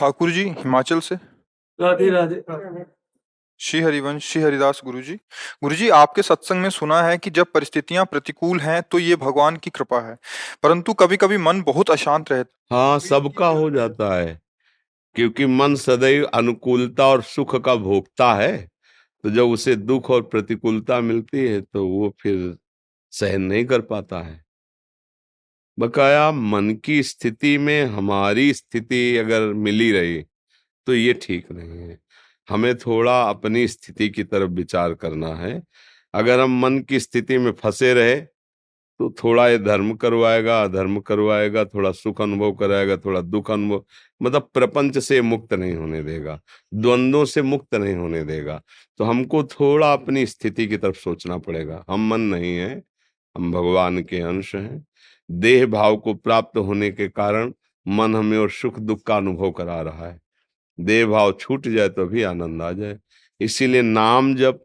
ठाकुर जी हिमाचल से? राधे राधे। श्री हरिवंश श्री हरिदास गुरु जी गुरु जी आपके सत्संग में सुना है कि जब परिस्थितियाँ प्रतिकूल हैं तो ये भगवान की कृपा है। परंतु कभी कभी मन बहुत अशांत रहता हाँ सबका हो जाता है क्योंकि मन सदैव अनुकूलता और सुख का भोगता है। तो जब उसे दुख और प्रतिकूलता मिलती है तो वो फिर सहन नहीं कर पाता है। बकाया मन की स्थिति में हमारी स्थिति अगर मिली रही तो ये ठीक नहीं है। हमें थोड़ा अपनी स्थिति की तरफ़ विचार करना है। अगर हम मन की स्थिति में फंसे रहे तो थोड़ा ये धर्म करवाएगा, अधर्म करवाएगा, थोड़ा सुख अनुभव कराएगा, थोड़ा दुख अनुभव मतलब प्रपंच से मुक्त नहीं होने देगा, द्वंद्वों से मुक्त नहीं होने देगा। तो हमको थोड़ा अपनी स्थिति की तरफ़ सोचना पड़ेगा। हम मन नहीं है, हम भगवान के अंश हैं। देह भाव को प्राप्त होने के कारण मन हमें और सुख दुख का अनुभव करा रहा है। देह भाव छूट जाए तो भी आनंद आ जाए। इसीलिए नाम जब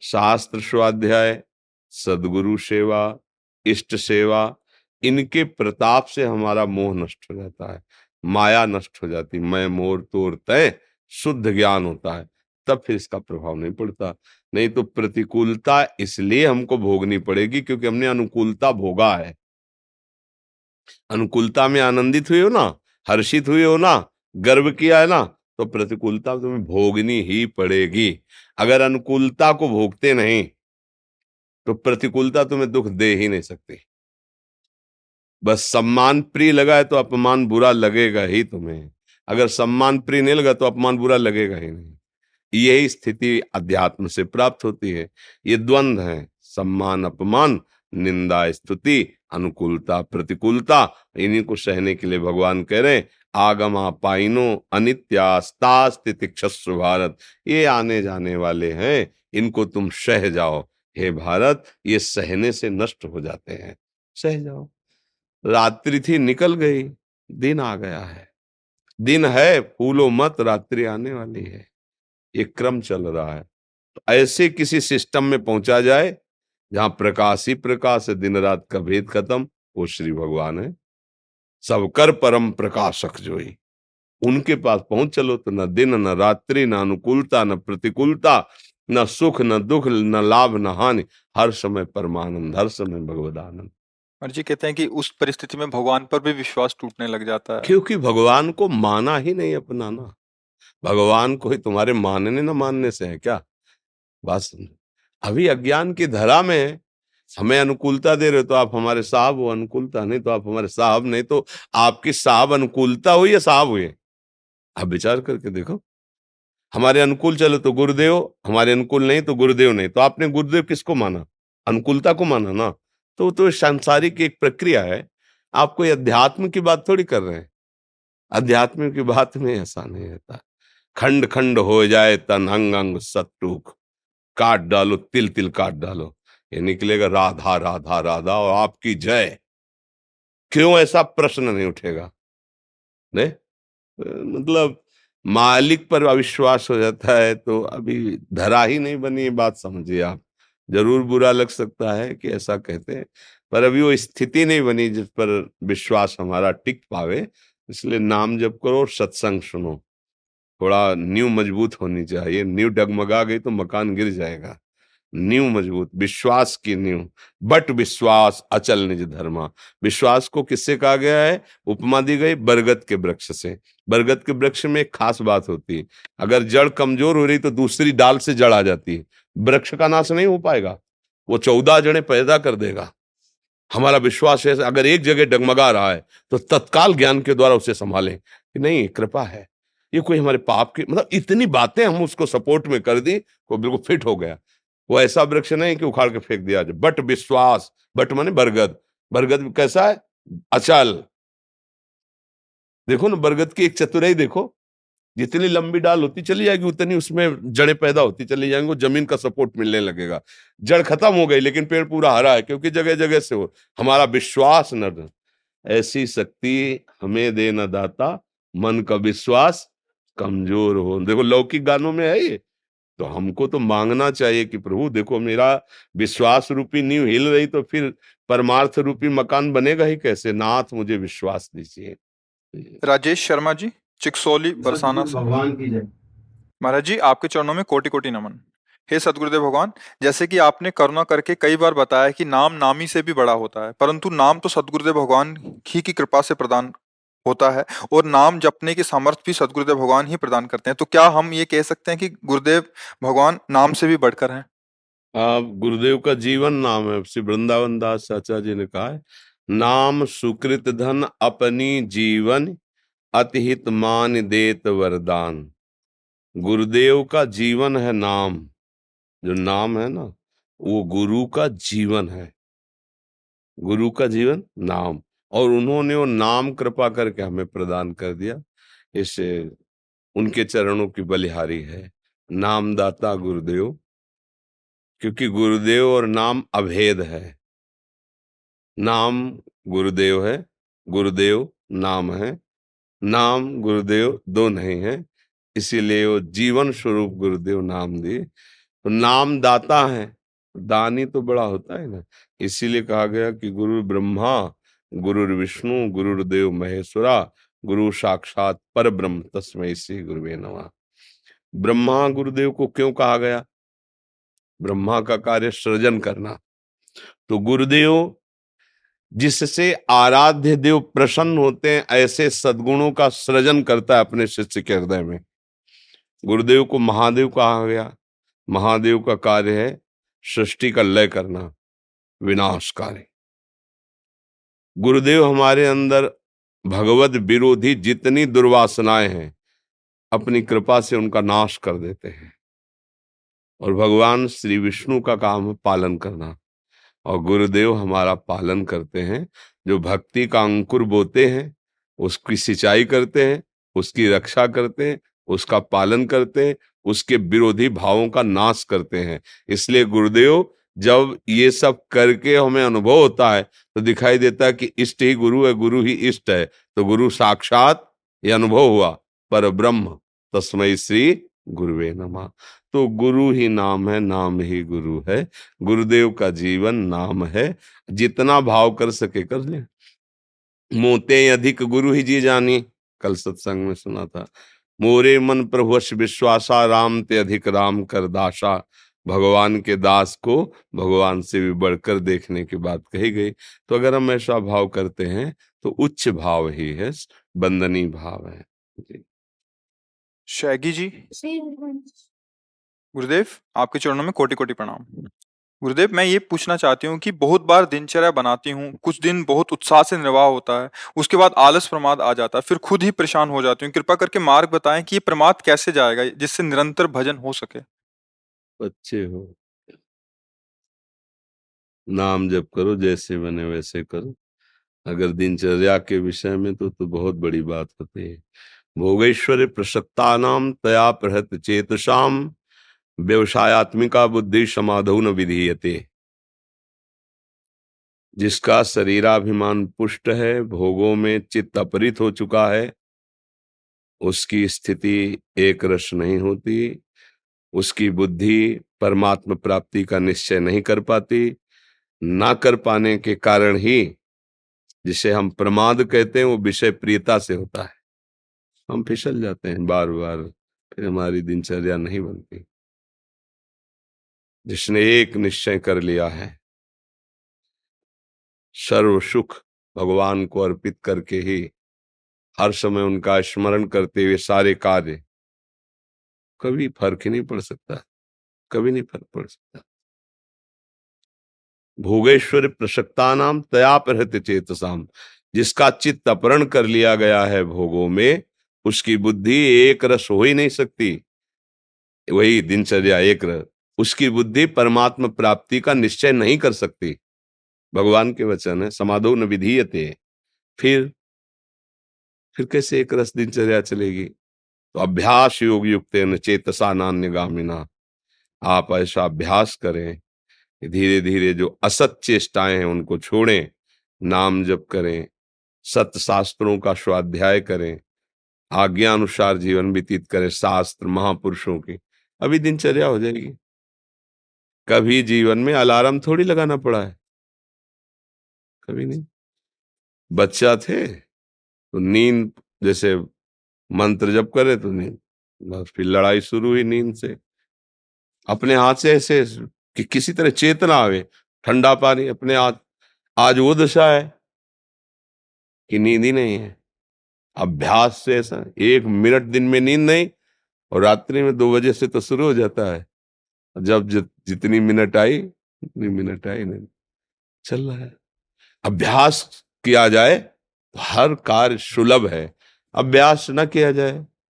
शास्त्र स्वाध्याय, सदगुरु सेवा, इष्ट सेवा, इनके प्रताप से हमारा मोह नष्ट हो जाता है। माया नष्ट हो जाती, मैं मोर तोर तय, शुद्ध ज्ञान होता है। तब फिर इसका प्रभाव नहीं पड़ता। नहीं तो प्रतिकूलता इसलिए हमको भोगनी पड़ेगी क्योंकि हमने अनुकूलता भोगा है। अनुकूलता में आनंदित हुए हो ना, हर्षित हुए हो ना, गर्व किया है ना तो प्रतिकूलता तुम्हें भोगनी ही पड़ेगी। अगर अनुकूलता को भोगते नहीं तो प्रतिकूलता तुम्हें दुख दे ही नहीं सकती। बस सम्मान प्रिय लगा है तो अपमान बुरा लगेगा ही तुम्हें। अगर सम्मान प्रिय नहीं लगा तो अपमान बुरा लगेगा ही नहीं। यही स्थिति अध्यात्म से प्राप्त होती है। ये द्वंद है। सम्मान, अपमान, निंदा, स्तुति अनुकूलता, प्रतिकूलता, इन्हीं को सहने के लिए भगवान कह रहे आगमा पाइनो अनित्यास्ता तितिक्षस्व भारत। ये आने जाने वाले हैं, इनको तुम सह जाओ। हे भारत, ये सहने से नष्ट हो जाते हैं। सह जाओ। रात्रि थी, निकल गई, दिन आ गया है। दिन है, फूलो मत, रात्रि आने वाली है। ये क्रम चल रहा है। तो ऐसे किसी सिस्टम में पहुँचा जाए जहाँ प्रकाश ही प्रकाश है दिन रात का भेद खत्म वो श्री भगवान है। सब कर परम प्रकाशक जोई उनके पास पहुँच चलो तो न दिन न रात्रि न अनुकूलता न प्रतिकूलता न सुख न दुख न लाभ न हानि। हर समय परमानंद हर समय भगवदानंद। और जी कहते हैं कि उस परिस्थिति में भगवान पर भी विश्वास टूटने लग जाता है। क्योंकि भगवान को माना ही नहीं अपनाना। भगवान को ही तुम्हारे मानने न मानने से है क्या? बात अभी अज्ञान की धरा में हमें अनुकूलता दे रहे हो तो आप हमारे साहब हो, अनुकूलता नहीं तो आप हमारे साहब नहीं तो आपकी साहब अनुकूलता हुई या साहब हुए? आप विचार करके देखो। हमारे अनुकूल चलो तो गुरुदेव, हमारे अनुकूल नहीं तो गुरुदेव नहीं। तो आपने गुरुदेव किसको माना? अनुकूलता को माना ना? तो तो सांसारिक एक प्रक्रिया है। आप कोई अध्यात्म की बात थोड़ी कर रहे हैं? अध्यात्म की बात में ऐसा नहीं रहता खंड खंड हो जाए तन अंग अंग सत्टूक काट डालो, तिल तिल काट डालो। ये निकलेगा राधा राधा राधा और आपकी जय। क्यों ऐसा प्रश्न नहीं उठेगा? नहीं? मतलब मालिक पर अविश्वास हो जाता है तो अभी धरा ही नहीं बनी बात, समझिए आप। ज़रूर बुरा लग सकता है कि ऐसा कहते हैं, पर अभी वो स्थिति नहीं बनी जिस पर विश्वास हमारा टिक पावे, इसलिए नाम जप करो सत्संग सुनो। थोड़ा न्यू मज़बूत होनी चाहिए। न्यू डगमगा गई तो मकान गिर जाएगा। न्यू मज़बूत, विश्वास की न्यू बट विश्वास, अचल निज धर्मा। विश्वास को किससे कहा गया है? उपमा दी गई बरगद के वृक्ष से। बरगद के वृक्ष में एक खास बात होती है। अगर जड़ कमज़ोर हो रही तो दूसरी डाल से जड़ आ जाती है। वृक्ष का नाश नहीं हो पाएगा। वो चौदह जड़े पैदा कर देगा। हमारा विश्वास है, अगर एक जगह डगमगा रहा है तो तत्काल ज्ञान के द्वारा उसे संभालें। कि नहीं, कृपा है। ये कोई हमारे पाप की मतलब इतनी बातें हम उसको सपोर्ट में कर दी, वो बिल्कुल फिट हो गया। वो ऐसा वृक्ष नहीं कि उखाड़ के फेंक दिया जाए। बट विश्वास, बट माने बरगद। बरगद कैसा है? अचल। देखो ना, बरगद की एक चतुराई देखो। जितनी लंबी डाल होती चली जाएगी, उतनी उसमें जड़ें पैदा होती चली जाएँगी ज़मीन का सपोर्ट मिलने लगेगा। जड़ खत्म हो गई, लेकिन पेड़ पूरा हरा है, क्योंकि जगह जगह से हो। हमारा विश्वास न ऐसी शक्ति हमें दे न दाता, मन का विश्वास कमज़ोर हो। देखो लौकिक गानों में है ये। तो हमको तो मांगना चाहिए कि प्रभु देखो मेरा विश्वास रूपी नींव हिल रही तो फिर परमार्थ रूपी मकान बनेगा ही कैसे? नाथ मुझे विश्वास दीजिए। राजेश शर्मा जी चिकसोली बरसाना भगवान की जय। महाराज जी आपके चरणों में कोटि कोटि नमन। हे सदगुरुदेव भगवान जैसे कि आपने करुणा करके कई बार बताया कि नाम नामी से भी बड़ा होता है परंतु नाम तो सदगुरुदेव भगवान ही की कृपा से प्रदान होता है और नाम जपने की सामर्थ्य भी सदगुरुदेव भगवान ही प्रदान करते हैं। तो क्या हम ये कह सकते हैं कि गुरुदेव भगवान नाम से भी बढ़कर हैं? गुरुदेव का जीवन नाम है। श्री वृंदावन दास चाचा जी ने कहा है, नाम सुकृत धन अपनी जीवन, अतिहित मान देत वरदान। गुरुदेव का जीवन है नाम। जो नाम है ना, वो गुरु का जीवन है। गुरु का जीवन नाम। और उन्होंने वो नाम कृपा करके हमें प्रदान कर दिया। इससे उनके चरणों की बलिहारी है। नामदाता गुरुदेव, क्योंकि गुरुदेव और नाम अभेद है। नाम गुरुदेव है, गुरुदेव नाम है, नाम गुरुदेव दो नहीं है, इसीलिए वो जीवन स्वरूप गुरुदेव नाम दिए। तो नाम दाता है, दानी तो बड़ा होता है ना, इसीलिए कहा गया कि गुरु ब्रह्मा गुरु विष्णु गुरुदेव महेश्वरा, गुरु साक्षात पर ब्रह्म तस्मय से गुरुवे नवा ब्रह्मा गुरुदेव को क्यों कहा गया? ब्रह्मा का कार्य सृजन करना। तो गुरुदेव, जिससे आराध्य देव प्रसन्न होते हैं, ऐसे सदगुणों का सृजन करता है अपने शिष्य के हृदय में। गुरुदेव को महादेव कहा गया। महादेव का कार्य है सृष्टि का लय करना, विनाशकारी। गुरुदेव हमारे अंदर भगवत विरोधी जितनी दुर्वासनाएँ हैं, अपनी कृपा से उनका नाश कर देते हैं। और भगवान श्री विष्णु का काम है पालन करना। और गुरुदेव हमारा पालन करते हैं, जो भक्ति का अंकुर बोते हैं, उसकी सिंचाई करते हैं, उसकी रक्षा करते हैं, उसका पालन करते हैं, उसके विरोधी भावों का नाश करते हैं। इसलिए गुरुदेव जब ये सब करके हमें अनुभव होता है तो दिखाई देता है कि इष्ट ही गुरु है, गुरु ही इष्ट है। तो गुरु साक्षात ये अनुभव हुआ, पर ब्रह्म तस्मय श्री गुरुवे नमा। तो गुरु ही नाम है, नाम ही गुरु है। गुरुदेव का जीवन नाम है, जितना भाव कर सके कर ले। मोते अधिक गुरु ही जी जानी, कल सत्संग में सुना था। मोरे मन प्रभुष विश्वासा, राम ते अधिक राम कर दासा। भगवान के दास को भगवान से भी बढ़कर देखने की बात कही गई। तो अगर हम ऐसा भाव करते हैं तो उच्च भाव ही है बंदनी भाव है। जी। शैगी जी। गुरुदेव आपके चरणों में कोटि कोटि प्रणाम। गुरुदेव मैं ये पूछना चाहती हूँ कि बहुत बार दिनचर्या बनाती हूँ कुछ दिन बहुत उत्साह से निर्वाह होता है उसके बाद आलस प्रमाद आ जाता है फिर खुद ही परेशान हो जाती हूँ। कृपा करके मार्ग बताएँ कि ये प्रमाद कैसे जाएगा जिससे निरंतर भजन हो सके। अच्छे हो। नाम जप करो, जैसे बने वैसे करो। अगर दिनचर्या के विषय में तो तो बहुत बड़ी बात होती है। भोगेश्वर प्रसक्ता नाम तया प्रहत चेतशाम व्यवसायत्मिका बुद्धि समाधो न विधीयते। जिसका शरीराभिमान पुष्ट है, भोगों में चित्त अपरित हो चुका है, उसकी स्थिति एक रस नहीं होती। उसकी बुद्धि परमात्मा प्राप्ति का निश्चय नहीं कर पाती, ना कर पाने के कारण ही जिसे हम प्रमाद कहते हैं, वो विषय प्रियता से होता है। हम फिसल जाते हैं बार बार फिर हमारी दिनचर्या नहीं बनती। जिसने एक निश्चय कर लिया है, सर्व सुख भगवान को अर्पित करके ही हर समय उनका स्मरण करते हुए सारे कार्य कभी फ़र्क ही नहीं पड़ सकता, कभी नहीं फ़र्क पड़ सकता। भोगेश्वर प्रसक्ता नाम तया प्रहत चेतसाम जिसका चित्त अपहरण कर लिया गया है भोगों में, उसकी बुद्धि एक रस हो ही नहीं सकती। वही दिनचर्या एक रस, उसकी बुद्धि परमात्मा प्राप्ति का निश्चय नहीं कर सकती। भगवान के वचन है, समाधो न विधीयते। फिर फिर कैसे एक रस दिनचर्या चलेगी? तो अभ्यास योग युक्त चेतसा नान्य गामिना आप ऐसा अभ्यास करें धीरे धीरे जो असत चेष्टाएँ हैं, उनको छोड़ें, नाम जप करें सत्य शास्त्रों का स्वाध्याय करें आज्ञा अनुसार जीवन व्यतीत करें, शास्त्र, महापुरुषों की, अभी दिनचर्या हो जाएगी। कभी जीवन में अलार्म थोड़ी लगाना पड़ा है। कभी नहीं। बच्चा थे तो नींद जैसे मंत्र जप करे तो नींद बस फिर लड़ाई शुरू हुई नींद से। अपने हाथ से ऐसे कि किसी तरह चेतना आवे ठंडा पानी अपने हाथ आज वो दशा है कि नींद ही नहीं है। अभ्यास से ऐसा एक मिनट दिन में नींद नहीं और रात्रि में दो बजे से तो शुरू हो जाता है। जब जि, जितनी मिनट आई उतनी मिनट आई नहीं चल रहा है। अभ्यास किया जाए तो हर कार्य सुलभ है। अभ्यास न किया जाए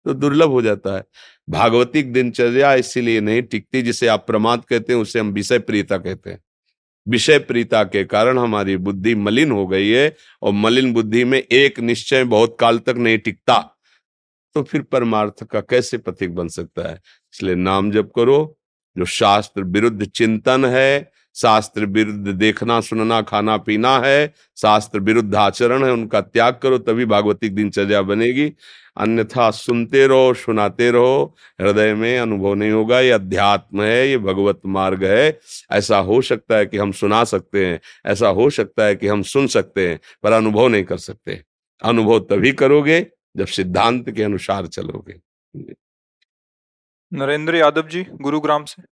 तो दुर्लभ हो जाता है। भागवतिक दिनचर्या इसीलिए नहीं टिकती जिसे आप प्रमाद कहते हैं, उसे हम विषय प्रियता कहते हैं। विषय प्रीता के कारण हमारी बुद्धि मलिन हो गई है और मलिन बुद्धि में एक निश्चय बहुत काल तक नहीं टिकता। तो फिर परमार्थ का कैसे प्रतीक बन सकता है? इसलिए नाम जप करो, जो शास्त्र विरुद्ध चिंतन है शास्त्र विरुद्ध देखना, सुनना, खाना, पीना है। शास्त्र विरुद्ध आचरण है, उनका त्याग करो, तभी भागवतिक दिनचर्या बनेगी। अन्यथा सुनते रहो, सुनाते रहो, हृदय में अनुभव नहीं होगा, ये अध्यात्म है, ये भगवत मार्ग है। ऐसा हो सकता है कि हम सुना सकते हैं, ऐसा हो सकता है कि हम सुन सकते हैं, पर अनुभव नहीं कर सकते। अनुभव तभी करोगे, जब सिद्धांत के अनुसार चलोगे। नरेंद्र यादव जी, गुरुग्राम से।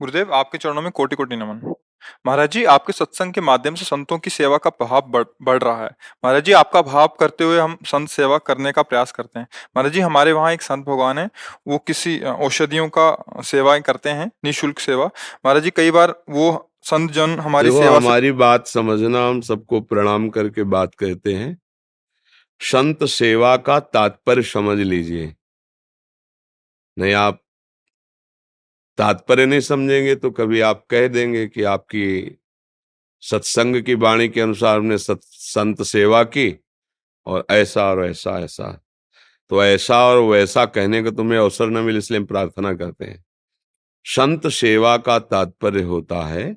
गुरुदेव आपके चरणों में कोटि कोटि नमन। महाराज जी आपके सत्संग के माध्यम से संतों की सेवा का प्रभाव बढ़, बढ़ रहा है। महाराज जी आपका भाव करते हुए हम संत सेवा करने का प्रयास करते हैं। महाराज जी हमारे वहाँ एक संत भगवान है वो किसी औषधियों का सेवाएँ करते हैं निःशुल्क सेवा। महाराज जी कई बार वो संत जन हमारी सेवा हमारी से... बात समझना हम सबको प्रणाम करके बात कहते हैं। संत सेवा का तात्पर्य समझ लीजिए। नहीं आप तात्पर्य नहीं समझेंगे तो कभी आप कह देंगे कि आपकी सत्संग की वाणी के अनुसार हमने सत, संत सेवा की और ऐसा और ऐसा ऐसा। तो ऐसा और वैसा कहने का तुम्हें अवसर न मिले इसलिए हम प्रार्थना करते हैं। संत सेवा का तात्पर्य होता है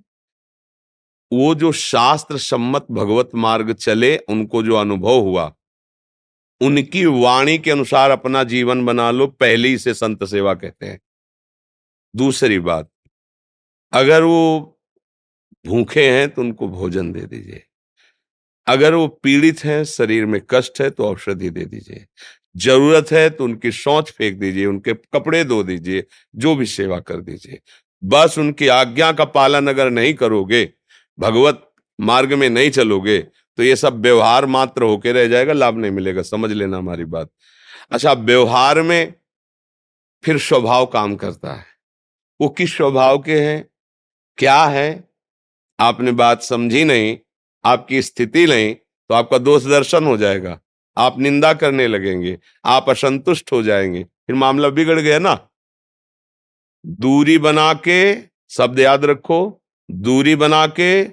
वो जो शास्त्र सम्मत भगवत मार्ग चले उनको जो अनुभव हुआ उनकी वाणी के अनुसार अपना जीवन बना लो पहले ही से संत सेवा कहते हैं। दूसरी बात, अगर वो भूखे हैं तो उनको भोजन दे दीजिए। अगर वो पीड़ित हैं, शरीर में कष्ट है तो औषधि दे दीजिए। ज़रूरत है तो उनकी सोच फेंक दीजिए, उनके कपड़े धो दीजिए, जो भी सेवा कर दीजिए। बस उनकी आज्ञा का पालन अगर नहीं करोगे, भगवत मार्ग में नहीं चलोगे तो ये सब व्यवहार मात्र होके रह जाएगा, लाभ नहीं मिलेगा। समझ लेना हमारी बात। अच्छा व्यवहार में फिर स्वभाव काम करता है। वो किस स्वभाव के हैं? क्या है? आपने बात समझी नहीं, आपकी स्थिति नहीं तो आपका दोष दर्शन हो जाएगा। आप निंदा करने लगेंगे, आप असंतुष्ट हो जाएँगे। फिर मामला बिगड़ गया ना? दूरी बना के शब्द याद रखो। दूरी बना के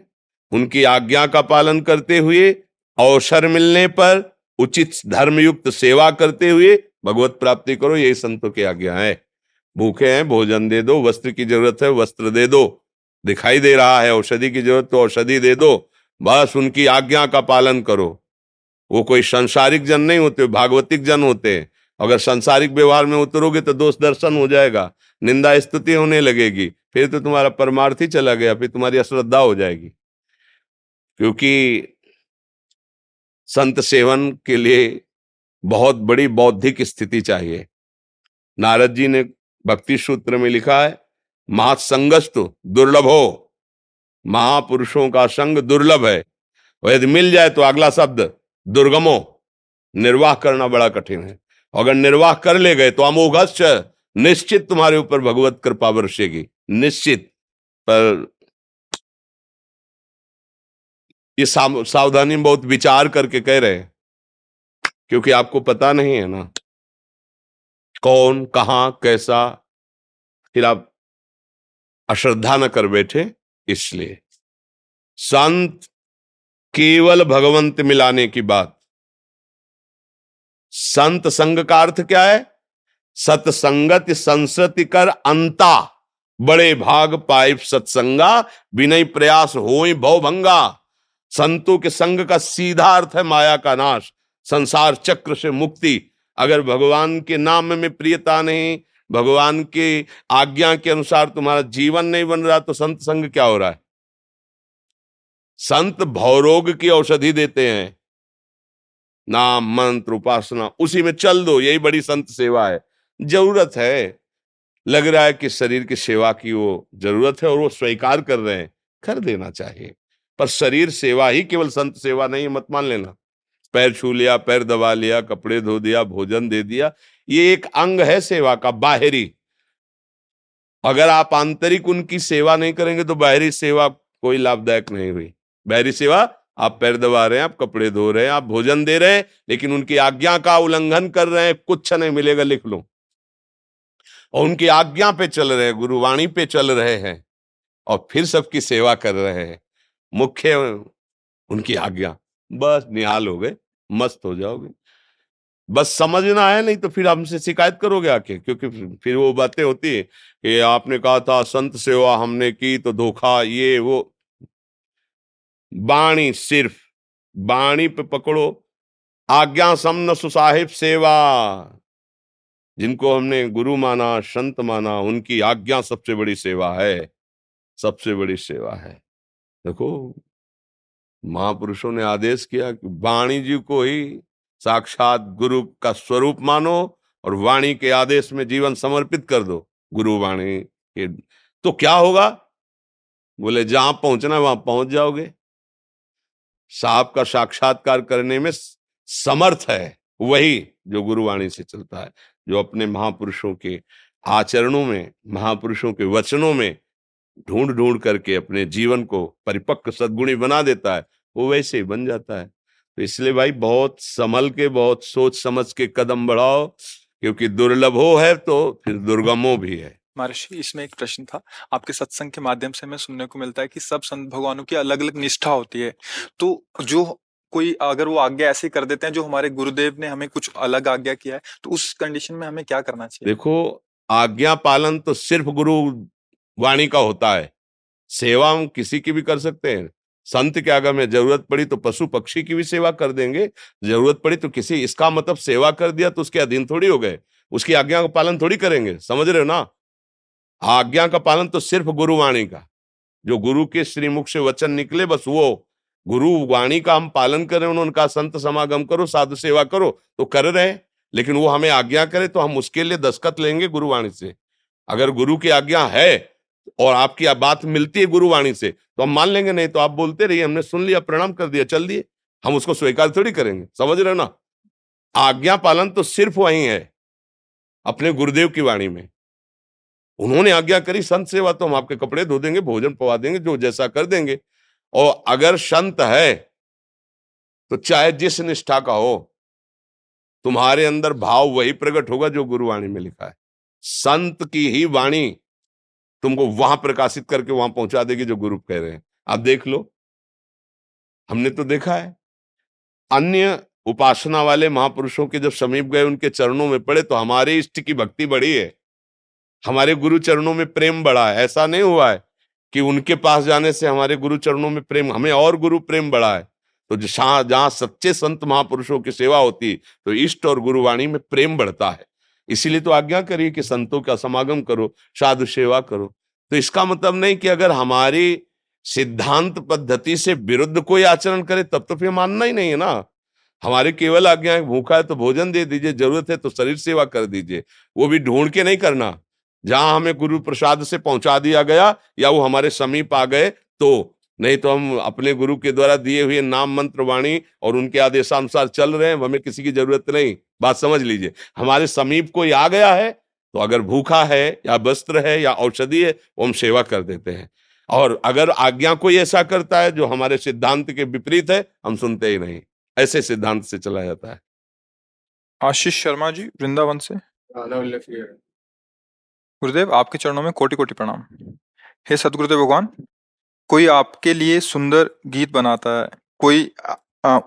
उनकी आज्ञा का पालन करते हुए, अवसर मिलने पर उचित धर्मयुक्त सेवा करते हुए, भगवत प्राप्ति करो, यही संतों की आज्ञा है। भूखे हैं, भोजन दे दो, वस्त्र की ज़रूरत है, वस्त्र दे दो। दिखाई दे रहा है, औषधि की ज़रूरत तो औषधि दे दो। बस उनकी आज्ञा का पालन करो। वो कोई संसारिक जन नहीं होते, भागवतिक जन होते हैं। अगर संसारिक व्यवहार में उतरोगे तो दोष दर्शन हो जाएगा। निंदा स्तुति होने लगेगी। फिर तो तुम्हारा परमार्थ ही चला गया, फिर तुम्हारी अश्रद्धा हो जाएगी। क्योंकि संत सेवन के लिए बहुत बड़ी बौद्धिक स्थिति चाहिए। नारद जी ने भक्ति सूत्र में लिखा है महासंगस्तु दुर्लभ। हो महापुरुषों का संग दुर्लभ है। और यदि मिल जाए तो अगला शब्द, दुर्गमो। निर्वाह करना बड़ा कठिन है। अगर निर्वाह कर ले गए तो अमोघ निश्चित तुम्हारे ऊपर भगवत कृपा वर्षेगी निश्चित। पर ये सावधानी बहुत विचार करके कह रहे हैं। क्योंकि आपको पता नहीं है ना। कौन, कहा, कैसा? फिर आप अश्रद्धा न कर बैठे इसलिए। संत केवल भगवंत मिलाने की बात। संत संग का अर्थ क्या है? सतसंगत संसति कर अंता। बड़े भाग पाइप सत्संगा, विनय प्रयास हो भंगा संतों के संग का सीधा अर्थ है माया का नाश। संसार चक्र से मुक्ति। अगर भगवान के नाम में प्रियता नहीं, भगवान के आज्ञा के अनुसार तुम्हारा जीवन नहीं बन रहा तो संत संग क्या हो रहा है? संत भौरोग की औषधि देते हैं। नाम, मंत्र, उपासना, उसी में चल दो, यही बड़ी संत सेवा है। ज़रूरत है। लग रहा है कि शरीर की सेवा की वो ज़रूरत है और वो स्वीकार कर रहे हैं। कर देना चाहिए। पर शरीर सेवा ही केवल संत सेवा नहीं मत मान लेना। पैर छू लिया, पैर दबा लिया, कपड़े धो दिया, भोजन दे दिया, ये एक अंग है सेवा का, बाहरी। अगर आप आंतरिक उनकी सेवा नहीं करेंगे तो बाहरी सेवा कोई लाभदायक नहीं हुई। बाहरी सेवा, आप पैर दबा रहे हैं, आप कपड़े धो रहे हैं, आप भोजन दे रहे हैं, लेकिन उनकी आज्ञा का उल्लंघन कर रहे हैं, कुछ नहीं मिलेगा, लिख लो। और उनकी आज्ञा पे चल रहे हैं, गुरुवाणी पे चल रहे हैं, और फिर सबकी सेवा कर रहे हैं। मुख्य उनकी आज्ञा। बस, निहाल हो गए, मस्त हो जाओगे। बस समझना है, नहीं तो फिर हमसे शिकायत करोगे आके, क्योंकि फिर वो बातें होती है कि आपने कहा था, संत सेवा हमने की तो धोखा, ये, वो। बाणी सिर्फ़, बाणी पे पकड़ो। आज्ञा समन सुसाहिब सेवा। जिनको हमने गुरु माना, संत माना, उनकी आज्ञा सबसे बड़ी सेवा है, सबसे बड़ी सेवा है। देखो महापुरुषों ने आदेश किया कि वाणी जी को ही साक्षात गुरु का स्वरूप मानो और वाणी के आदेश में जीवन समर्पित कर दो, गुरु वाणी के। तो क्या होगा? बोले, जहाँ पहुँचना वहाँ पहुँच जाओगे। साहब का साक्षात्कार करने में समर्थ है, वही जो गुरुवाणी से चलता है, जो अपने महापुरुषों के आचरणों में, महापुरुषों के वचनों में ढूंढ ढूंढ करके अपने जीवन को परिपक्व सदगुणी बना देता है वो वैसे ही बन जाता है। तो इसलिए भाई बहुत संभल के बहुत सोच समझ के कदम बढ़ाओ क्योंकि दुर्लभो है तो फिर दुर्गमो भी है। महर्षि इसमें एक प्रश्न था। आपके सत्संग के माध्यम से हमें सुनने को मिलता है कि सब संत भगवानों की अलग अलग निष्ठा होती है। तो जो कोई अगर वो आज्ञा ऐसे कर देते हैं जो हमारे गुरुदेव ने हमें कुछ अलग आज्ञा किया है तो उस कंडीशन में हमें क्या करना चाहिए? देखो आज्ञा पालन तो सिर्फ़ गुरु वाणी का होता है। सेवा हम किसी की भी कर सकते हैं। संत के आगे में ज़रूरत पड़ी तो पशु पक्षी की भी सेवा कर देंगे। ज़रूरत पड़ी तो किसी, इसका मतलब सेवा कर दिया तो उसके अधीन थोड़ी हो गए। उसकी आज्ञा का पालन थोड़ी करेंगे। समझ रहे हो ना? आज्ञा का पालन तो सिर्फ़ गुरुवाणी का। जो गुरु के श्रीमुख से वचन निकले, बस वो। गुरु वाणी का हम पालन करें, उन्होंने कहा, संत समागम करो, साधु सेवा करो तो कर रहे हैं। लेकिन वो हमें आज्ञा करे तो हम उसके लिए दस्खत लेंगे गुरुवाणी से। अगर गुरु की आज्ञा है और आपकी बात मिलती है गुरुवाणी से तो हम मान लेंगे नहीं तो आप बोलते रहिए, हमने सुन लिया, प्रणाम कर दिया, चल दिए। हम उसको स्वीकार थोड़ी करेंगे, समझ रहे ना? आज्ञा पालन तो सिर्फ़ वही है, अपने गुरुदेव की वाणी में। उन्होंने आज्ञा करी, संत सेवा तो हम आपके कपड़े धो देंगे, भोजन पवा देंगे, जो जैसा कर देंगे। और अगर संत है तो चाहे जिस निष्ठा का हो, तुम्हारे अंदर भाव वही प्रकट होगा जो गुरुवाणी में लिखा है। संत की ही वाणी तुमको वहाँ प्रकाशित करके वहाँ पहुँचा देगी जो गुरु कह रहे हैं। आप देख लो। हमने तो देखा है। अन्य उपासना वाले महापुरुषों के जब समीप गए, उनके चरणों में पड़े तो हमारे इष्ट की भक्ति बढ़ी है। हमारे गुरु चरणों में प्रेम बढ़ा है। ऐसा नहीं हुआ है कि उनके पास जाने से हमारे गुरु चरणों में प्रेम, हमें और गुरु प्रेम बढ़ा है। तो जहाँ सच्चे संत महापुरुषों की सेवा होती तो इष्ट और गुरुवाणी में प्रेम बढ़ता है। इसीलिए तो आज्ञा करिए कि संतों का समागम करो, साधु सेवा करो। तो इसका मतलब नहीं कि अगर हमारी सिद्धांत पद्धति से विरुद्ध कोई आचरण करे, तब तो फिर मानना ही नहीं है ना। हमारे केवल आज्ञा है, भूखा है तो भोजन दे दीजिए, ज़रूरत है तो शरीर सेवा कर दीजिए। वो भी ढूंढ के नहीं करना। जहाँ हमें गुरु प्रसाद से पहुँचा दिया गया या वो हमारे समीप आ गए तो नहीं तो हम अपने गुरु के द्वारा दिए हुए नाम मंत्र वाणी और उनके आदेशानुसार चल रहे हैं हमें किसी की ज़रूरत नहीं। बात समझ लीजिए हमारे समीप कोई आ गया है तो अगर भूखा है या वस्त्र है या औषधि है वो हम सेवा कर देते हैं। और अगर आज्ञा कोई ऐसा करता है जो हमारे सिद्धांत के विपरीत है हम सुनते ही नहीं। ऐसे सिद्धांत से चला जाता है। आशीष शर्मा जी वृंदावन से। गुरुदेव आपके चरणों में कोटि कोटि प्रणाम। हे सदगुरुदेव भगवान कोई आपके लिए सुंदर गीत बनाता है, कोई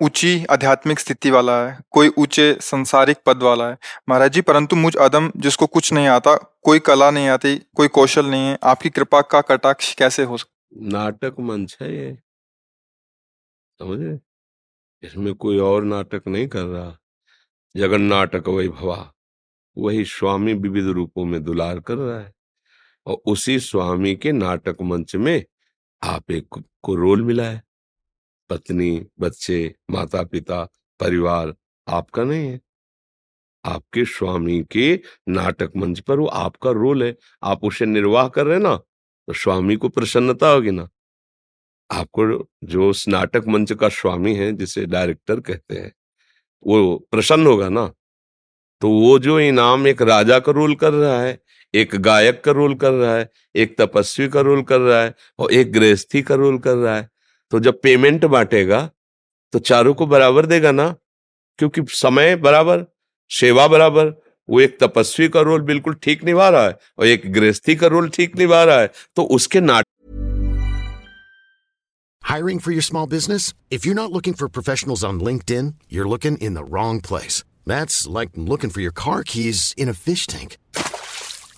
ऊँची आध्यात्मिक स्थिति वाला है, कोई ऊँचे संसारिक पद वाला है। महाराज जी, परंतु मुझ अदम जिसको कुछ नहीं आता, कोई कला नहीं आती, कोई कौशल नहीं है, आपकी कृपा का कटाक्ष कैसे हो सकता नाटक मंच है ये। समझे? इसमें कोई और नाटक नहीं कर रहा। जगन नाटक वही भवा वही स्वामी विविध रूपों में दुलार कर रहा है। और उसी स्वामी के नाटक मंच में आप एक को रोल मिला है? पत्नी, बच्चे माता पिता परिवार आपका नहीं है? आपके स्वामी के नाटक मंच पर वो आपका रोल है। आप उसे निर्वाह कर रहे हैं ना तो स्वामी को प्रसन्नता होगी ना। आपको जो उस नाटक मंच का स्वामी है, जिसे डायरेक्टर कहते हैं, वो प्रसन्न होगा ना? तो वो जो इनाम एक राजा का रोल कर रहा है एक गायक का रोल कर रहा है, एक तपस्वी का रोल कर रहा है और एक गृहस्थी का रोल कर रहा है। तो जब पेमेंट बांटेगा तो चारों को बराबर देगा ना? क्योंकि समय बराबर, सेवा बराबर, वो एक तपस्वी का रोल बिल्कुल ठीक निभा रहा है और एक गृहस्थी का रोल ठीक निभा रहा है। तो उसके not hiring for you small business if you not looking for professional on LinkedIn you are looking in the wrong place like looking for your car in fish tank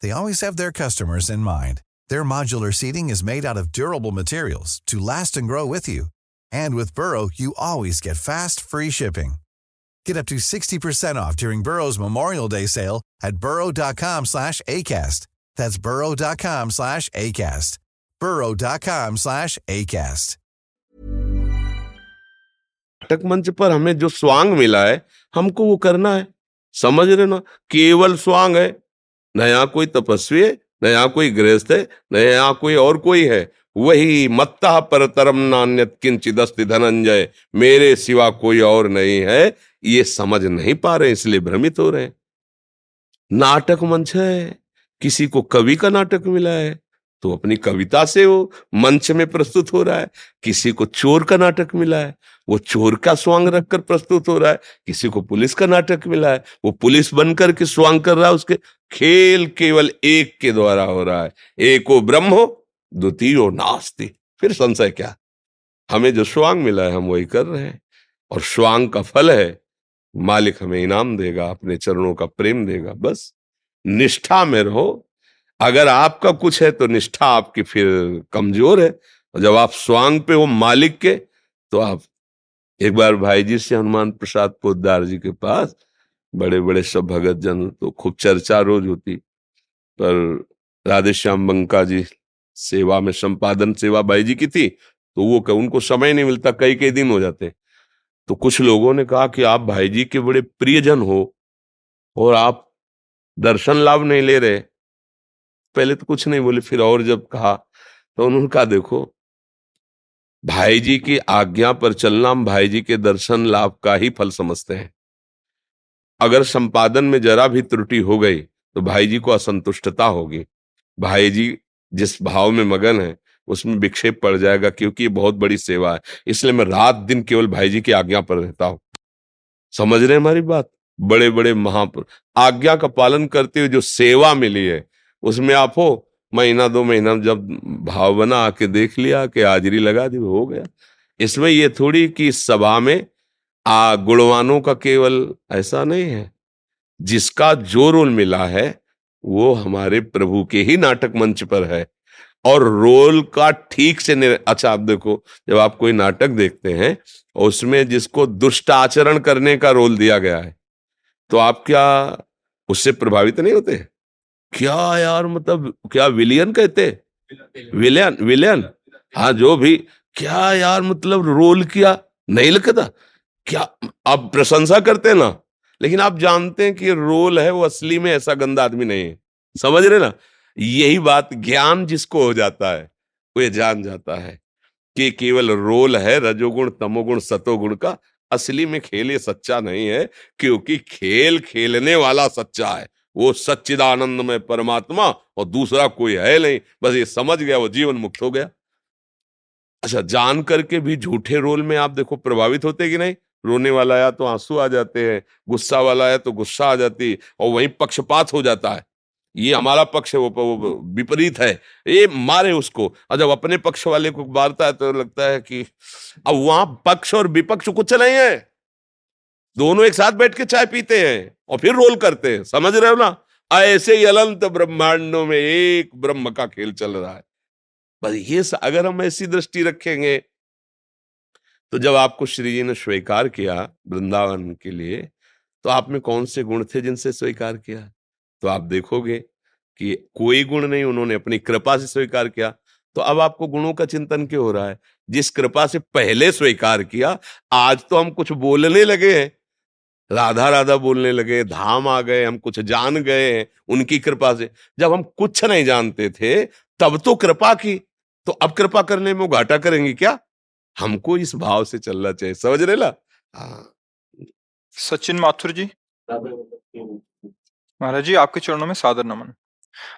they always have their customers in mind. Their modular seating is made out of durable materials to last and grow with you. And with Burrow, you always get fast, free shipping. Get up to 60% off during Burrow's Memorial Day sale at burrow.com slash ACAST. That's burrow.com slash ACAST. burrow.com slash ACAST. नाटक मंच पर हमें जो स्वांग मिला है हमको वो करना है समझ रहे ना केवल स्वांग है नया कोई तपस्वी है, न नया कोई गृहस्थ है, न नया कोई और कोई है। वही मत्ता पर तरम नान्यत किंचिदस्ति धनंजय, मेरे सिवा कोई और नहीं है। ये समझ नहीं पा रहे, इसलिए भ्रमित हो रहे हैं। नाटक मंच है, किसी को कवि का नाटक मिला है तो अपनी कविता से वो मंच में प्रस्तुत हो रहा है। किसी को चोर का नाटक मिला है वो चोर का स्वांग रखकर प्रस्तुत हो रहा है। किसी को पुलिस का नाटक मिला है। वो पुलिस बनकर के स्वांग कर रहा है। उसके खेल केवल एक के द्वारा हो रहा है। एको ब्रह्म द्वितीय नास्ति। फिर संशय क्या? हमें जो स्वांग मिला है, हम वही कर रहे हैं। और स्वांग का फल है, मालिक हमें इनाम देगा, अपने चरणों का प्रेम देगा। बस, निष्ठा में रहो। अगर आपका कुछ है तो निष्ठा आपकी फिर कमज़ोर है। और जब आप स्वांग पे हो मालिक के तो आप एक बार भाई जी से हनुमान प्रसाद पोदार जी के पास बड़े बड़े सब भगत जन तो खूब चर्चा रोज होती। पर राधे श्याम बंका जी सेवा में, संपादन सेवा भाई जी की थी तो वो कह उनको समय नहीं मिलता कई कई दिन हो जाते। तो कुछ लोगों ने कहा कि आप भाई जी के बड़े प्रियजन हो और आप दर्शन लाभ नहीं ले रहे। पहले तो कुछ नहीं बोले, फिर और जब कहा तो उन्होंने कहा, देखो भाई जी की आज्ञा पर चलना हम भाई जी के दर्शन लाभ का ही फल समझते हैं। अगर संपादन में जरा भी त्रुटि हो गई तो भाई जी को असंतुष्टता होगी। भाई जी जिस भाव में मगन है, उसमें विक्षेप पड़ जाएगा क्योंकि ये बहुत बड़ी सेवा है। इसलिए मैं रात दिन केवल भाई जी की आज्ञा पर रहता हूँ। समझ रहे हैं हमारी बात? बड़े बड़े महापुर, आज्ञा का पालन करते हुए जो सेवा मिली है, उसमें आप हो महीना, दो महीना जब भाव बना, आके देख लिया कि हाजिरी लगा दी, हो गया। इसमें यह थोड़ी कि सभा में आ गुणवानों का केवल ऐसा नहीं है। जिसका जो रोल मिला है, वो हमारे प्रभु के ही नाटक मंच पर है। और रोल का ठीक से निर... अच्छा आप देखो, जब आप कोई नाटक देखते हैं उसमें जिसको दुष्ट आचरण करने का रोल दिया गया है तो आप क्या उससे प्रभावित नहीं होते? क्या यार मतलब क्या विलियन कहते? विलियन विलियन। हाँ जो भी। क्या यार मतलब रोल किया? नहीं लगता क्या, आप प्रशंसा करते ना? लेकिन आप जानते हैं कि रोल है, वो असली में ऐसा गंदा आदमी नहीं है। समझ रहे ना? यही बात ज्ञान जिसको हो जाता है, वो ये जान जाता है कि केवल रोल है, रजोगुण, तमोगुण, सतोगुण का। असली में खेल ये सच्चा नहीं है, क्योंकि खेल खेलने वाला सच्चा है। वो सच्चिदानंद में परमात्मा और दूसरा कोई है नहीं। बस ये समझ गया, वो जीवन मुक्त हो गया। अच्छा जान करके भी झूठे रोल में आप देखो प्रभावित होते कि नहीं? रोने वाला आया तो आँसू आ जाते हैं, गुस्सा वाला आया तो गुस्सा आ जाती और वहीं पक्षपात हो जाता है। ये हमारा पक्ष है, वो विपरीत है। ये मारे उसको। और जब अपने पक्ष वाले को मारता है तो लगता है कि अब वहाँ पक्ष और विपक्ष कुछ नहीं है। दोनों एक साथ बैठ के चाय पीते हैं। और फिर रोल करते हैं। समझ रहे हो ना? ऐसे ही अनंत ब्रह्मांडों में एक ब्रह्म का खेल चल रहा है। बस ये अगर हम ऐसी दृष्टि रखेंगे तो जब आपको श्री जी ने स्वीकार किया वृंदावन के लिए तो आप में कौन से गुण थे जिनसे स्वीकार किया? तो आप देखोगे कि कोई गुण नहीं, उन्होंने अपनी कृपा से स्वीकार किया। तो अब आपको गुणों का चिंतन क्यों हो रहा है? जिस कृपा से पहले स्वीकार किया, आज तो हम कुछ बोलने लगे हैं। राधा राधा बोलने लगे धाम आ गए हम कुछ जान गए उनकी कृपा से। जब हम कुछ नहीं जानते थे तब तो कृपा की। तो अब कृपा करने में घाटा करेंगे क्या? हमको इस भाव से चलना चाहिए समझ रहे ला हाँ। सचिन माथुर जी। महाराज जी आपके चरणों में सादर नमन।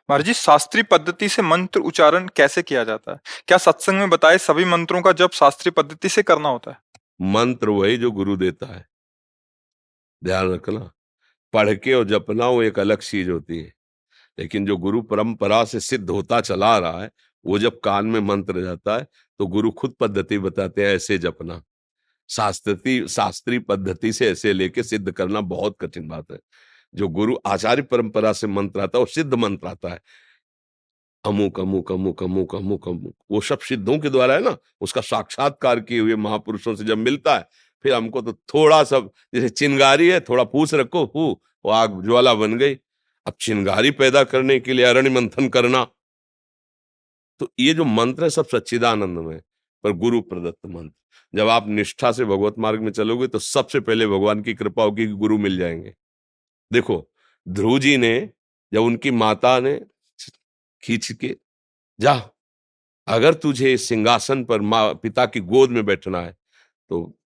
महाराज जी शास्त्रीय पद्धति से मंत्र उच्चारण कैसे किया जाता है? क्या सत्संग में बताए सभी मंत्रों का जब शास्त्रीय पद्धति से करना होता है? मंत्र वही जो गुरु देता है। ध्यान रखना। पढ़ के और जपना वो एक अलग चीज़ होती है। लेकिन जो गुरु परंपरा से सिद्ध होता चला रहा है, वो जब कान में मंत्र जाता है तो गुरु खुद पद्धति बताते हैं, ऐसे जपना। शास्त्री शास्त्रीय पद्धति से ऐसे लेके सिद्ध करना बहुत कठिन बात है। जो गुरु आचार्य परंपरा से मंत्र आता है, वो सिद्ध मंत्र आता है। अमुक अमुक अमुक अमुक अमुक अमुक, वो सब सिद्धों के द्वारा है ना, उसका साक्षात्कार किए हुए महापुरुषों से जब मिलता है फिर हमको तो थोड़ा सा, जैसे चिंगारी है, थोड़ा पूछ रखो, हु, वो आग ज्वाला बन गई। अब चिंगारी पैदा करने के लिए अरण्य मंथन करना। तो ये जो मंत्र है, सब सच्चिदानंद में पर गुरु प्रदत्त मंत्र। जब आप निष्ठा से भगवत मार्ग में चलोगे तो सबसे पहले भगवान की कृपा होगी कि गुरु मिल जाएँगे। देखो, ध्रुव जी ने जब उनकी माता ने खींच के, जा, अगर तुझे सिंहासन पर माँ, पिता की गोद में बैठना है तो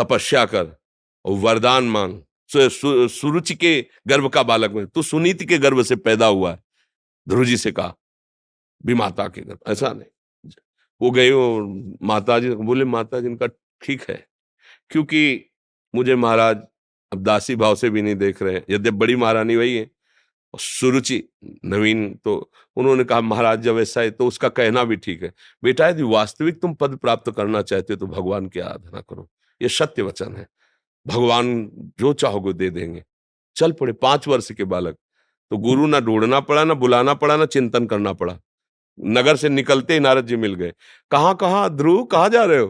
तपस्या कर वरदान मांग। सुरुचि के गर्भ का बालक में तू सुनीति के गर्भ से पैदा हुआ है ध्रुव जी से कहा, भी माता के गर्भ, ऐसा नहीं। वो गए और माता जी बोले माता जी इनका ठीक है, क्योंकि मुझे महाराज अब दासी भाव से भी नहीं देख रहे हैं। यद्यप बड़ी महारानी वही है। और सुरुचि, नवीन तो उन्होंने कहा, महाराज, जब ऐसा है तो उसका कहना भी ठीक है। बेटा, यदि वास्तविक तुम पद प्राप्त करना चाहते हो तो भगवान की आराधना करो। ये सत्य वचन है। भगवान जो चाहोगे दे देंगे। चल पड़े पाँच वर्ष के बालक तो गुरु ना ढूंढना पड़ा, ना बुलाना पड़ा, ना चिंतन करना पड़ा। नगर से निकलते ही नारद जी मिल गए। कहाँ कहाँ, ध्रुव, कहाँ जा रहे हो?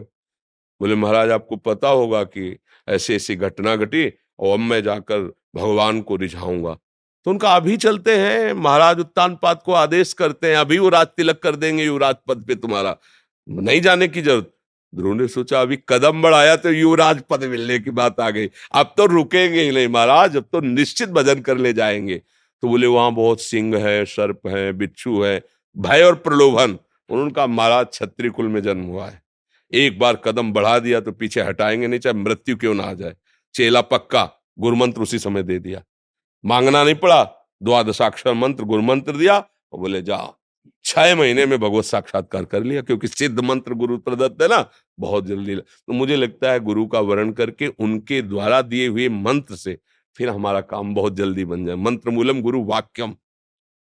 बोले, महाराज, आपको पता होगा कि ऐसी ऐसी घटना घटी और अब मैं जाकर भगवान को रिझाऊँगा। तो उनका अभी चलते हैं, महाराज उत्तान को आदेश करते हैं, अभी वो राज तिलक कर देंगे, युवराज पद पे तुम्हारा। नहीं जाने की ज़रूरत। ध्रुव ने सोचा, अभी कदम बढ़ाया तो युवराज पद मिलने की बात आ गई। अब तो रुकेंगे ही नहीं महाराज, अब तो निश्चित भजन कर ले जाएँगे। तो बोले, वहाँ बहुत सिंह है, सर्प है, बिच्छू है, भय और प्रलोभन उनका महाराज छत्री कुल में जन्म हुआ है। एक बार कदम बढ़ा दिया तो पीछे हटाएँगे नहीं, चाहे मृत्यु क्यों ना आ जाए। चेला पक्का गुरुमंत्र उसी समय दे दिया। मांगना नहीं पड़ा, द्वादशाक्षर मंत्र गुरुमंत्र दिया और बोले, जाओ। छह महीने में भगवत साक्षात्कार कर लिया क्योंकि सिद्ध मंत्र गुरु प्रदत्त है ना बहुत जल्दी। तो मुझे लगता है गुरु का वर्ण करके उनके द्वारा दिए हुए मंत्र से फिर हमारा काम बहुत जल्दी बन जाए। मंत्र मूलम गुरु वाक्यम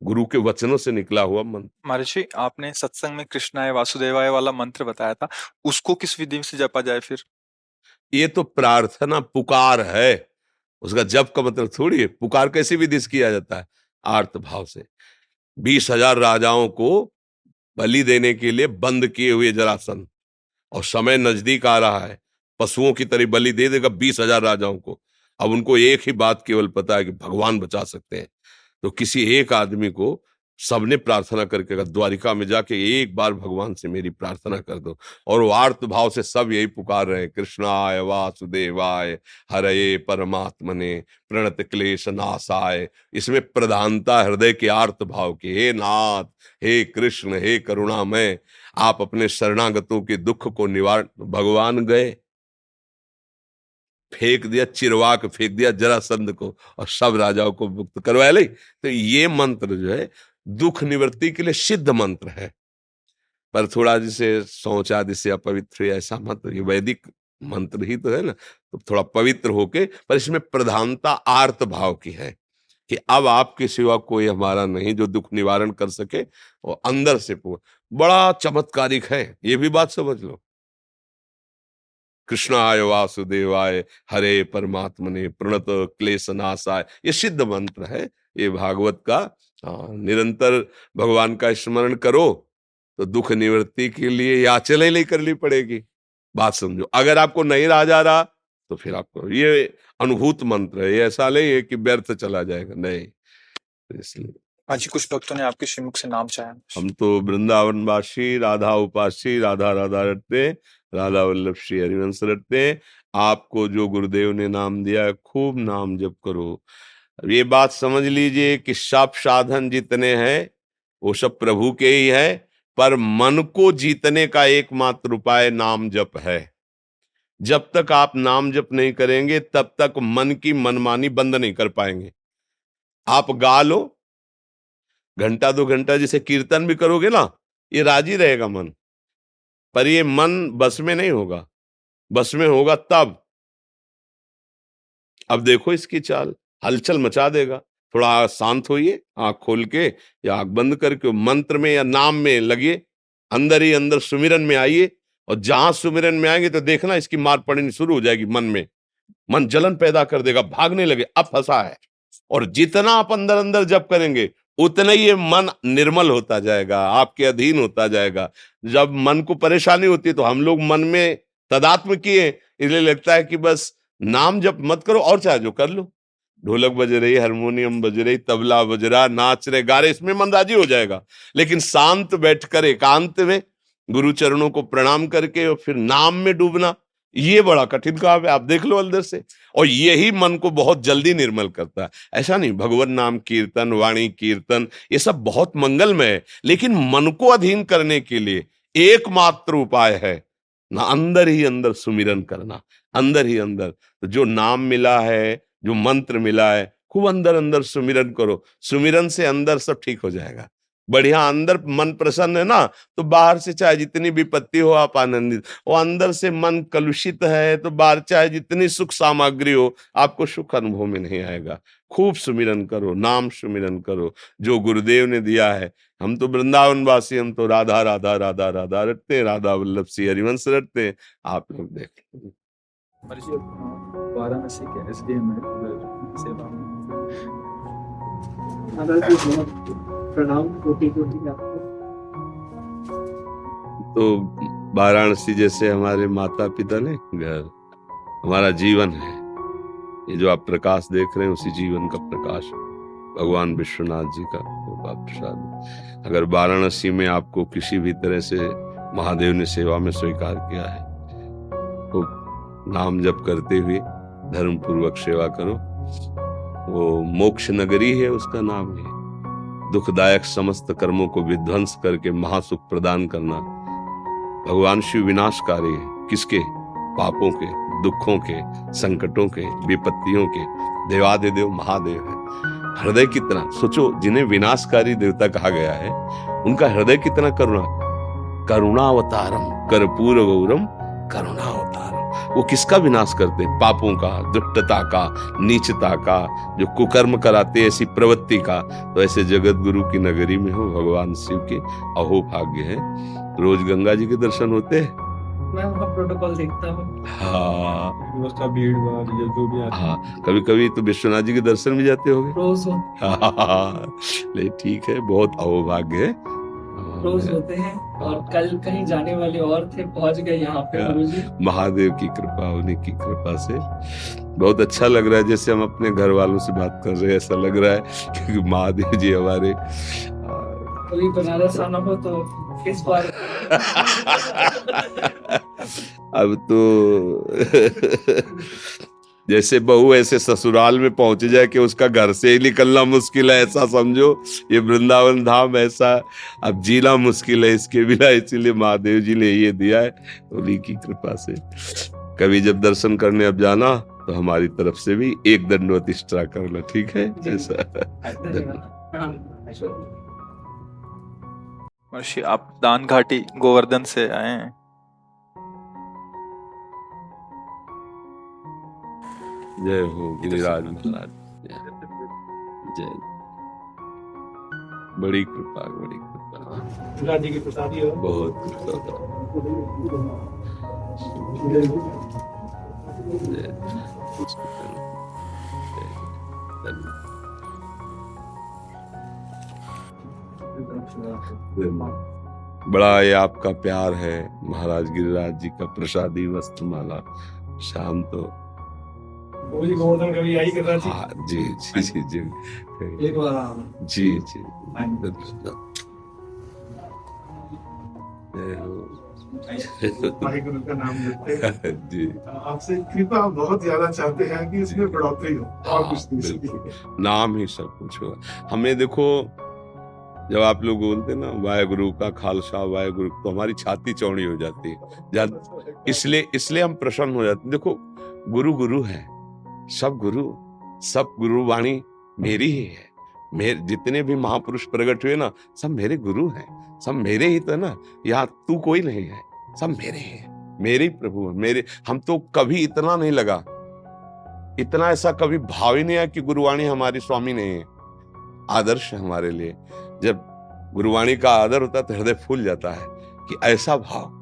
गुरु के वचनों से निकला हुआ मंत्र। महर्षि आपने सत्संग में कृष्णाय वासुदेवाय वाला मंत्र बताया था उसको किस विधि से जपा जाए फिर? ये तो प्रार्थना पुकार है। उसका जप का मतलब थोड़ी है पुकार कैसी विधि से किया जाता है? आर्त भाव से। बीस हज़ार राजाओं को बलि देने के लिए बंद किए हुए जरासन और समय नज़दीक आ रहा है। पशुओं की तरह बलि दे देगा बीस हज़ार राजाओं को। अब उनको एक ही बात केवल पता है कि भगवान बचा सकते हैं। तो किसी एक आदमी को सबने प्रार्थना करके कहा, द्वारिका में जाके एक बार भगवान से मेरी प्रार्थना कर दो। और वो आर्त भाव से सब यही पुकार रहे हैं, कृष्णाय वासुदेवाय हरे परमात्मने, प्रणत क्लेश नाशाय। इसमें प्रधानता हृदय के आर्त भाव की, हे नाथ, हे कृष्ण, हे करुणामय, आप अपने शरणागतों के दुख को निवारण भगवान गए। फेंक दिया चिरवाक, फेंक दिया जरासंध को और सब राजाओं को मुक्त करवाया। ले तो ये मंत्र जो है दुख निवृत्ति के लिए सिद्ध मंत्र है। पर थोड़ा जिसे सोच आदि से अपवित्र ऐसा मंत्र ये वैदिक मंत्र ही तो है ना तो थोड़ा पवित्र होके, पर इसमें प्रधानता आर्त भाव की है कि अब आपके सिवा कोई हमारा नहीं जो दुख निवारण कर सके और अंदर से बड़ा चमत्कारिक है, ये भी बात समझ लो। कृष्ण कृष्णाय वासुदेवाय हरे परमात्मने प्रणत क्लेश नाशाय ये सिद्ध मंत्र है, ये भागवत का निरंतर भगवान का स्मरण करो तो दुख निवृत्ति के ये याचना नहीं करनी पड़ेगी। बात समझो अगर आपको नहीं रहा जा रहा तो फिर आपको ये अनुभूत मंत्र है ये ऐसा नहीं है कि व्यर्थ चला जाएगा नहीं। इसलिए आज कुछ भक्तों ने आपके श्रीमुख से नाम चाहे हम तो वृंदावन वासी राधा उपासी राधा राधा रटते राधा वल्लभ श्री हरिवंश रटते आपको जो गुरुदेव ने नाम दिया खूब नाम जप करो। ये बात समझ लीजिए कि सब साधन जितने हैं, वो सब प्रभु के ही है, पर मन को जीतने का एकमात्र उपाय नाम जप है। जब तक आप नाम जप नहीं करेंगे, तब तक मन की मनमानी बंद नहीं कर पाएँगे। आप गा लो। घंटा दो घंटा जैसे कीर्तन भी करोगे ना, ये राज़ी रहेगा मन। पर ये मन बस में नहीं होगा। बस में होगा तब। अब देखो इसकी चाल। हलचल मचा देगा। थोड़ा शांत होइए, आँख खोल के या आँख बंद करके मंत्र में या नाम में लगिए, अंदर ही अंदर सुमिरन में आइए और जहाँ सुमिरन में आएँगे तो देखना इसकी मार पड़नी शुरू हो जाएगी मन में। मन जलन पैदा कर देगा, भागने लगे, अब फंसा है। और जितना आप अंदर अंदर जब करेंगे, उतना ही ये मन निर्मल होता जाएगा, आपके अधीन होता जाएगा। जब मन को परेशानी होती है तो हम लोग मन में तदात्म किए, इसलिए लगता है कि बस नाम जब मत करो, और चाहे जो कर लो। ढोलक बज रही, हारमोनियम बज रही, तबला बज रहा, नाच रहे, गा रहे, इसमें मंदाजी हो जाएगा। लेकिन शांत बैठकर, एकांत में गुरु चरणों को प्रणाम करके और फिर नाम में डूबना, ये बड़ा कठिन काम है। आप देख लो अंदर से। और यही मन को बहुत जल्दी निर्मल करता है। ऐसा नहीं, भगवान नाम कीर्तन, वाणी कीर्तन, ये सब बहुत मंगलमय है। लेकिन मन को अधीन करने के लिए एकमात्र उपाय है ना, अंदर ही अंदर सुमिरन करना। अंदर ही अंदर। तो जो नाम मिला है जो मंत्र मिला है, खूब अंदर अंदर सुमिरन करो। सुमिरन से अंदर सब ठीक हो जाएगा। बढ़िया अंदर मन प्रसन्न है ना तो बाहर से चाहे जितनी विपत्ति हो आप आनंदित। वो अंदर से मन कलुषित है तो बाहर चाहे जितनी सुख सामग्री हो, आपको सुख अनुभव में नहीं आएगा। खूब सुमिरन करो, नाम सुमिरन करो। जो गुरुदेव ने दिया है, हम तो वृंदावन वासी हम तो राधा राधा राधा राधा रटते राधा वल्लभ सिंह हरिवंश रटते आप लोग देख वाराणसी के एस डी एम सेवा प्रणाम कोटि कोटि आपको। तो वाराणसी जैसे हमारे माता पिता ने घर हमारा जीवन है। ये जो आप प्रकाश देख रहे हैं उसी जीवन का प्रकाश भगवान विश्वनाथ जी का प्रसाद। अगर वाराणसी में आपको किसी भी तरह से महादेव ने सेवा में स्वीकार किया है तो नाम जप करते हुए धर्म पूर्वक सेवा करो। वो मोक्ष नगरी है, उसका नाम है। दुखदायक समस्त कर्मों को विध्वंस करके महासुख प्रदान करना। भगवान शिव विनाशकारी है। किसके? पापों के, दुखों के, संकटों के, विपत्तियों के। देवादिदेव महादेव है। हृदय कितना, सोचो, जिन्हें विनाशकारी देवता कहा गया है, उनका हृदय कितना करुणा, करुणावतारम, कर्पूर गौरम, करुणावतारम। वो किसका विनाश करते पापों का दुष्टता का नीचता का जो कुकर्म कराते ऐसी प्रवृत्ति का। तो ऐसे जगत गुरु की नगरी में हो भगवान शिव के अहो भाग्य है। रोज गंगा जी के दर्शन होते हैं? मैं वहाँ प्रोटोकॉल देखता हूँ। हाँ। जो भी हाँ कभी कभी तो विश्वनाथ जी के दर्शन भी जाते होंगे? रोज होते हाँ, ठीक है बहुत अहोभाग्य है। रोज होते हैं। और कल कहीं जाने वाले और थे पहुँच गए यहाँ पे हाँ। महादेव की कृपा उन्हीं की कृपा से। बहुत अच्छा लग रहा है जैसे हम अपने घर वालों से बात कर रहे हैं ऐसा लग रहा है क्योंकि महादेव जी हमारे कभी बनारस आना हो तो इस बार। अब तो जैसे बहू ऐसे ससुराल में पहुँच जाए कि उसका घर से ही निकलना मुश्किल है ऐसा समझो। ये वृंदावन धाम ऐसा अब जीना मुश्किल है इसके बिना इसीलिए महादेव जी ने ये दिया है उन्हीं की कृपा से। कभी जब दर्शन करने अब जाना तो हमारी तरफ़ से भी एक दंडवत एक्स्ट्रा करना ठीक है? जी। ऐसा। धन्यवाद। हाँ, आप दान घाटी गोवर्धन से आए हैं? जय हो गिरिराज महाराज जय बड़ी कृपा बड़ी कृपा। जी की प्रसादी हो। बहुत कृपा। बड़ा ये आपका प्यार है महाराज गिरिराज जी का प्रसादी वस्त्रमाला। शाम तो वो जी गोवर्धन कभी रहा जी हाँ जी जी जी जी एक बार हाँ। जी। जी का नाम लेते जी। आपसे कृपा बहुत ज़्यादा चाहते हैं कि इसमें बढ़ोतरी हो और कुछ नहीं। नाम ही सब कुछ होगा हमें देखो जब आप लोग बोलते हैं ना वाहेगुरु का खालसा वाहेगुरु तो हमारी छाती चौड़ी हो जाती है। इसलिए इसलिए हम प्रसन्न हो जाते हैं। देखो गुरु गुरु है। सब गुरु सब गुरु वाणी मेरी ही है। मेरे, जितने भी महापुरुष प्रकट हुए ना, सब मेरे गुरु हैं। सब मेरे ही तो ना, यहाँ तू कोई नहीं है। सब मेरे ही। मेरे ही प्रभु है, मेरे, हम तो कभी इतना नहीं लगा। इतना ऐसा कभी भाव ही नहीं आया कि गुरुवाणी हमारी स्वामी नहीं है। आदर्श हमारे लिए। जब गुरुवाणी का आदर होता है तो हृदय फूल जाता है कि ऐसा भाव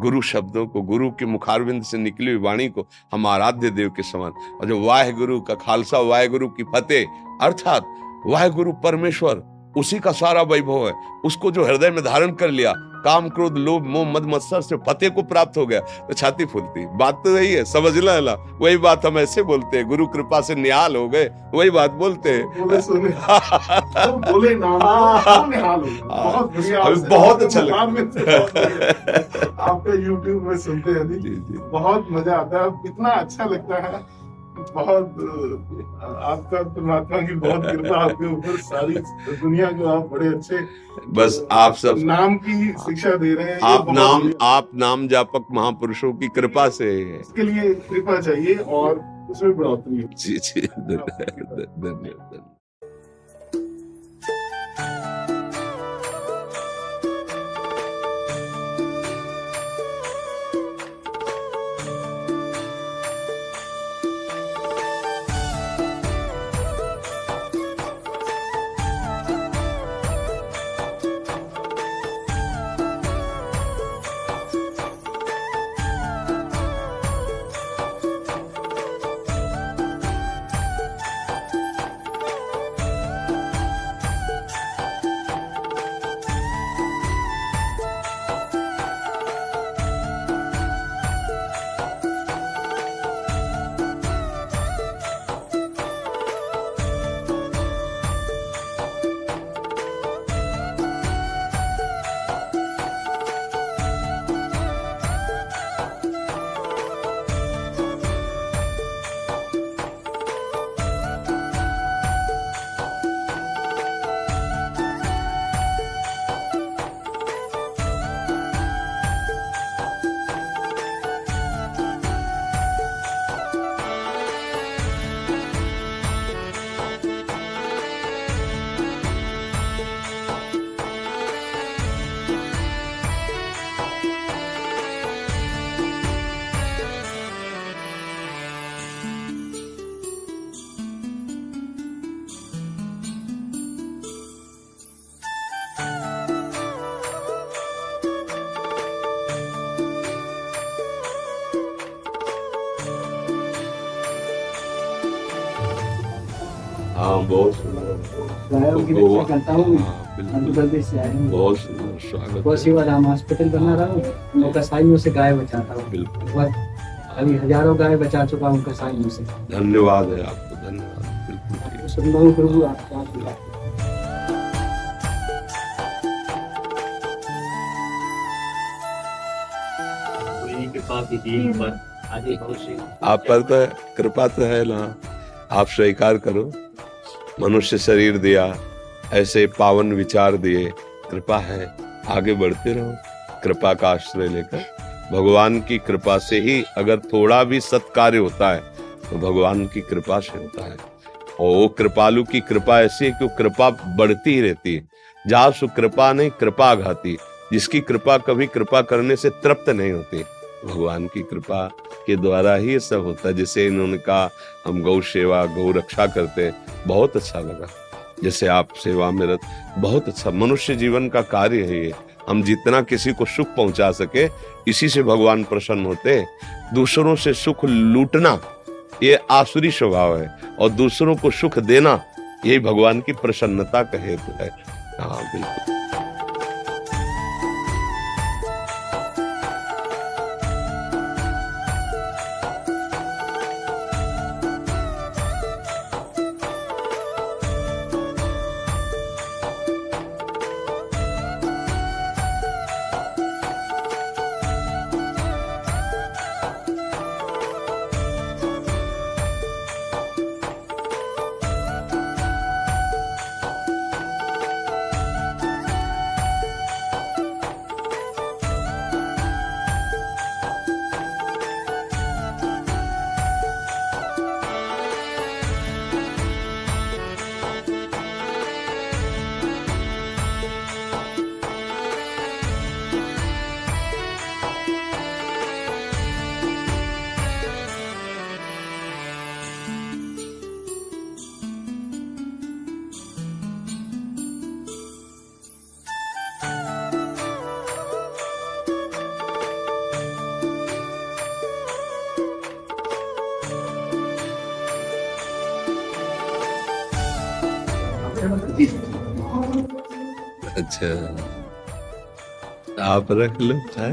गुरु शब्दों को, गुरु के मुखारविंद से निकली हुई वाणी को हम आराध्य देव के समान। और जो वाहे गुरु का खालसा वाहे गुरु की फतेह, अर्थात वाहे गुरु परमेश्वर उसी का सारा वैभव है। उसको जो हृदय में धारण कर लिया काम क्रोध लोभ मोह मद मत्सर से फतेह को प्राप्त हो गया तो छाती फूलती। बात तो यही है समझ ला ला वही बात हम ऐसे बोलते हैं गुरु कृपा से निहाल हो गए वही बात बोलते हैं। बोले सुने तो बोले नाम तो निहाल हो बहुत हमें बहुत अच्छा लगा। आपका यूट्यूब में सुनते हैं बहुत मज़ा आता है इतना अच्छा लगता है। बहुत आपका परमात्मा की बहुत कृपा आपके ऊपर सारी दुनिया को आप बड़े अच्छे बस आप सब नाम की शिक्षा दे रहे हैं। आप नाम आप नाम जापक महापुरुषों की कृपा से। इसके लिए कृपा चाहिए और उसमें बढ़ोतरी जी जी धन्यवाद धन्यवाद हूँ। बहुत सुंदर स्वागत गौ है। सेवा राम हॉस्पिटल बना रहा हूँ और कसाईयों से गाय बचाता हूँ। बिल्कुल। अभी हज़ारों गाय बचा चुका हूँ से धन्यवाद है आपको धन्यवाद। प्रभु आपको आप पर तो कृपा तो है ना। आप स्वीकार करो। मनुष्य शरीर दिया, ऐसे पावन विचार दिए, कृपा है, आगे बढ़ते रहो। कृपा का आश्रय लेकर, भगवान की कृपा से ही अगर थोड़ा भी सत्कार्य होता है तो भगवान की कृपा से होता है। और वो कृपालु की कृपा ऐसी है कि कृपा बढ़ती ही रहती है। जहाँ सु कृपा नहीं, कृपा घाती जिसकी कृपा कभी कृपा करने से तृप्त नहीं होती, भगवान की कृपा के द्वारा ही ये सब होता है जैसे इन्होंने कहा हम गौ सेवा गौ रक्षा करते हैं, बहुत अच्छा लगा। जैसे आप सेवा में रत बहुत अच्छा मनुष्य जीवन का कार्य है ये। हम जितना किसी को सुख पहुँचा सके इसी से भगवान प्रसन्न होते। दूसरों से सुख लूटना ये आसुरी स्वभाव है। और दूसरों को सुख देना यही भगवान की प्रसन्नता का हेतु है। हाँ बिल्कुल। अच्छा। आप रख लो चाय।